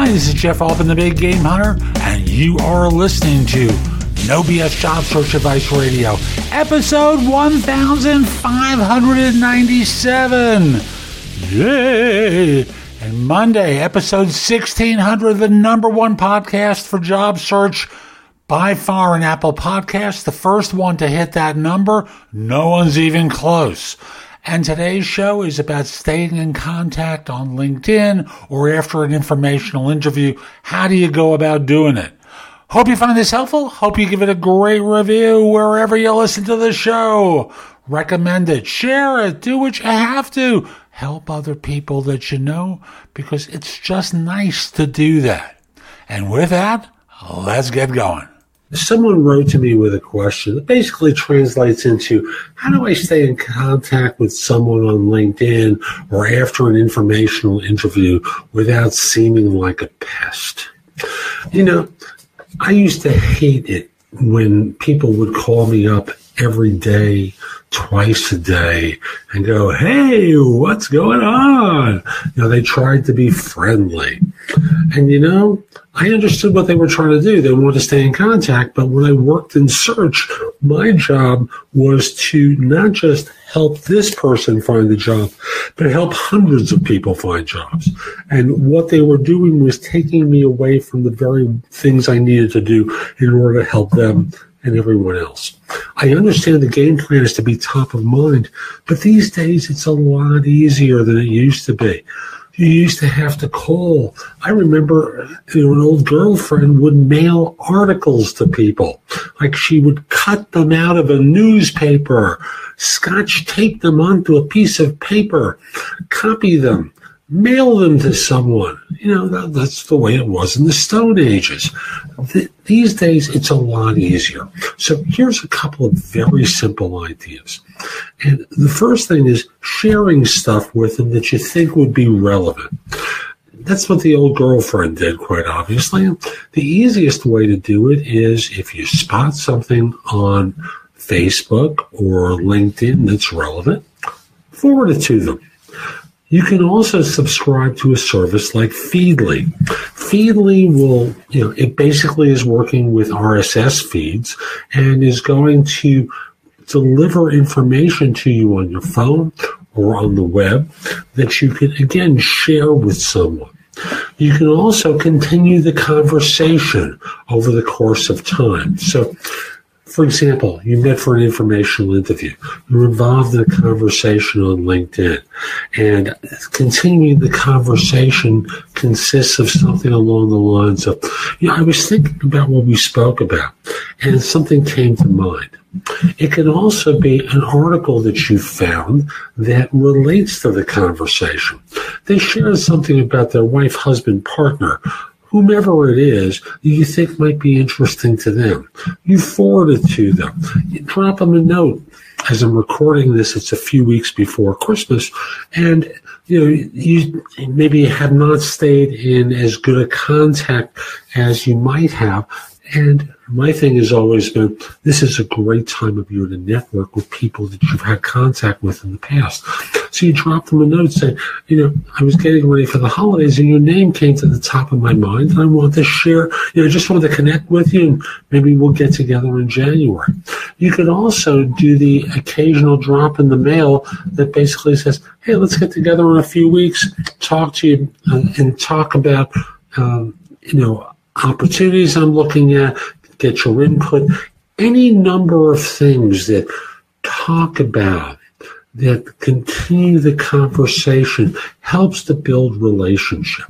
Hi, this is Jeff Altman, the Big Game Hunter, and you are listening to No BS Job Search Advice Radio, episode 1597. Yay! And Monday, episode 1600, the number one podcast for job search by far in Apple Podcasts, the first one to hit that number. No one's even close. And today's show is about staying in contact on LinkedIn or after an informational interview. How do you go about doing it? Hope you find this helpful. Hope you give it a great review wherever you listen to the show. Recommend it, share it, do what you have to. Help other people that you know because it's just nice to do that. And with that, let's get going someone wrote to me with a question that basically translates into how do I stay in contact with someone on LinkedIn or after an informational interview without seeming like a pest? You know, I used to hate it when people would call me up every day, twice a day, and go, Hey, what's going on? You know, they tried to be friendly. And you know, I understood what they were trying to do. They wanted to stay in contact. But when I worked in search, my job was to not just help this person find a job, but help hundreds of people find jobs. And what they were doing was taking me away from the very things I needed to do in order to help them and everyone else. I understand the game plan is to be top of mind, but these days it's a lot easier than it used to be you used to have to call. I remember uh, know, an old girlfriend would mail articles to people. Like she would cut them out of a newspaper, scotch tape them onto a piece of paper, copy them, mail them to someone. You know, that, that's the way it was in the Stone Ages. The, these days, it's a lot easier. So here's a couple of very simple ideas. And the first thing is sharing stuff with them that you think would be relevant. That's what the old girlfriend did, quite obviously. The easiest way to do it is if you spot something on Facebook or LinkedIn that's relevant, forward it to them you can also subscribe to a service like Feedly. Feedly will, you know, it basically is working with RSS feeds and is going to deliver information to you on your phone or on the web that you can again share with someone. You can also continue the conversation over the course of time. So for example, you met for an informational interview. You're involved in a conversation on LinkedIn. And continuing the conversation consists of something along the lines of, you know, I was thinking about what we spoke about, and something came to mind. It can also be an article that you found that relates to the conversation. They shared something about their wife, husband, partner whomever it is you think might be interesting to them. You forward it to them. You drop them a note. As I'm recording this, it's a few weeks before Christmas, and you know you maybe have not stayed in as good a contact as you might have, and my thing has always been this is a great time of year to network with people that you've had contact with in the past. So you drop them a note saying, you know, I was getting ready for the holidays and your name came to the top of my mind and I want to share, you know, I just wanted to connect with you and maybe we'll get together in January. You could also do the occasional drop in the mail that basically says, hey, let's get together in a few weeks, talk to you uh, and talk about, um, you know, opportunities I'm looking at, get your input, any number of things that talk about that continue the conversation helps to build relationship.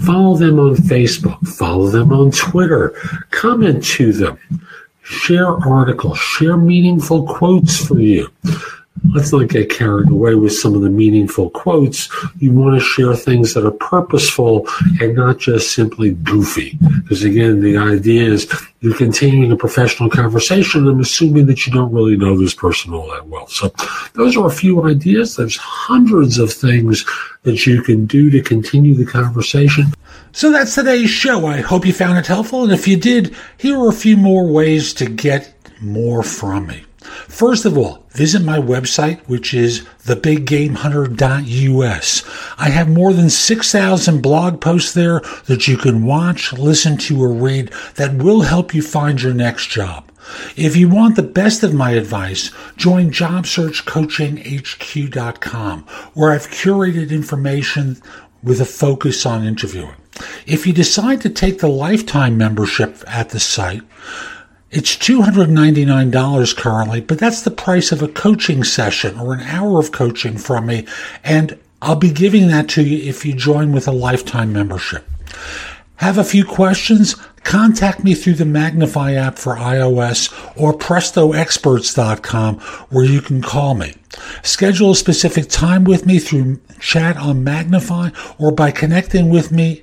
Follow them on Facebook, follow them on Twitter, comment to them, share articles, share meaningful quotes for you. Let's not get carried away with some of the meaningful quotes. You want to share things that are purposeful and not just simply goofy. Because again, the idea is you're continuing a professional conversation. I'm assuming that you don't really know this person all that well. So those are a few ideas. There's hundreds of things that you can do to continue the conversation. So that's today's show. I hope you found it helpful. And if you did, here are a few more ways to get more from me. First of all, visit my website, which is thebiggamehunter.us. I have more than 6,000 blog posts there that you can watch, listen to, or read that will help you find your next job. If you want the best of my advice, join JobSearchCoachingHQ.com, where I've curated information with a focus on interviewing. If you decide to take the lifetime membership at the site, it's $299 currently, but that's the price of a coaching session or an hour of coaching from me. And I'll be giving that to you if you join with a lifetime membership. Have a few questions? Contact me through the Magnify app for iOS or prestoexperts.com where you can call me. Schedule a specific time with me through chat on Magnify or by connecting with me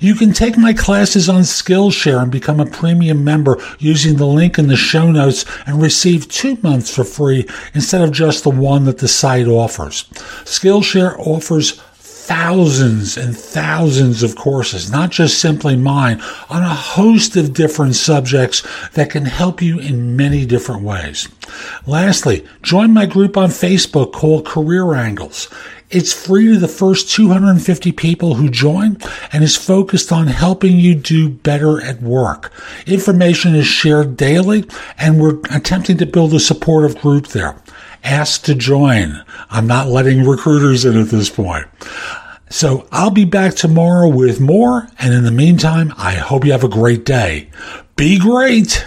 You can take my classes on Skillshare and become a premium member using the link in the show notes and receive two months for free instead of just the one that the site offers. Skillshare offers thousands and thousands of courses, not just simply mine, on a host of different subjects that can help you in many different ways. Lastly, join my group on Facebook called Career Angles. It's free to the first 250 people who join and is focused on helping you do better at work. Information is shared daily and we're attempting to build a supportive group there. Ask to join. I'm not letting recruiters in at this point. So I'll be back tomorrow with more. And in the meantime, I hope you have a great day. Be great.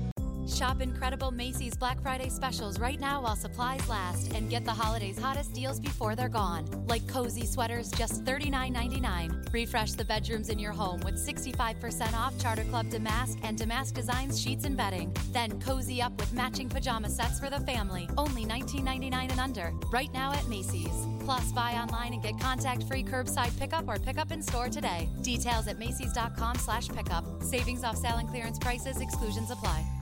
Shop incredible Macy's Black Friday specials right now while supplies last and get the holidays' hottest deals before they're gone. Like cozy sweaters, just $39.99. Refresh the bedrooms in your home with 65% off Charter Club Damask and Damask Designs sheets and bedding. Then cozy up with matching pajama sets for the family, only $19.99 and under. Right now at Macy's. Plus, buy online and get contact-free curbside pickup or pickup in store today. Details at Macy's.com/pickup. Savings off selling clearance prices. Exclusions apply.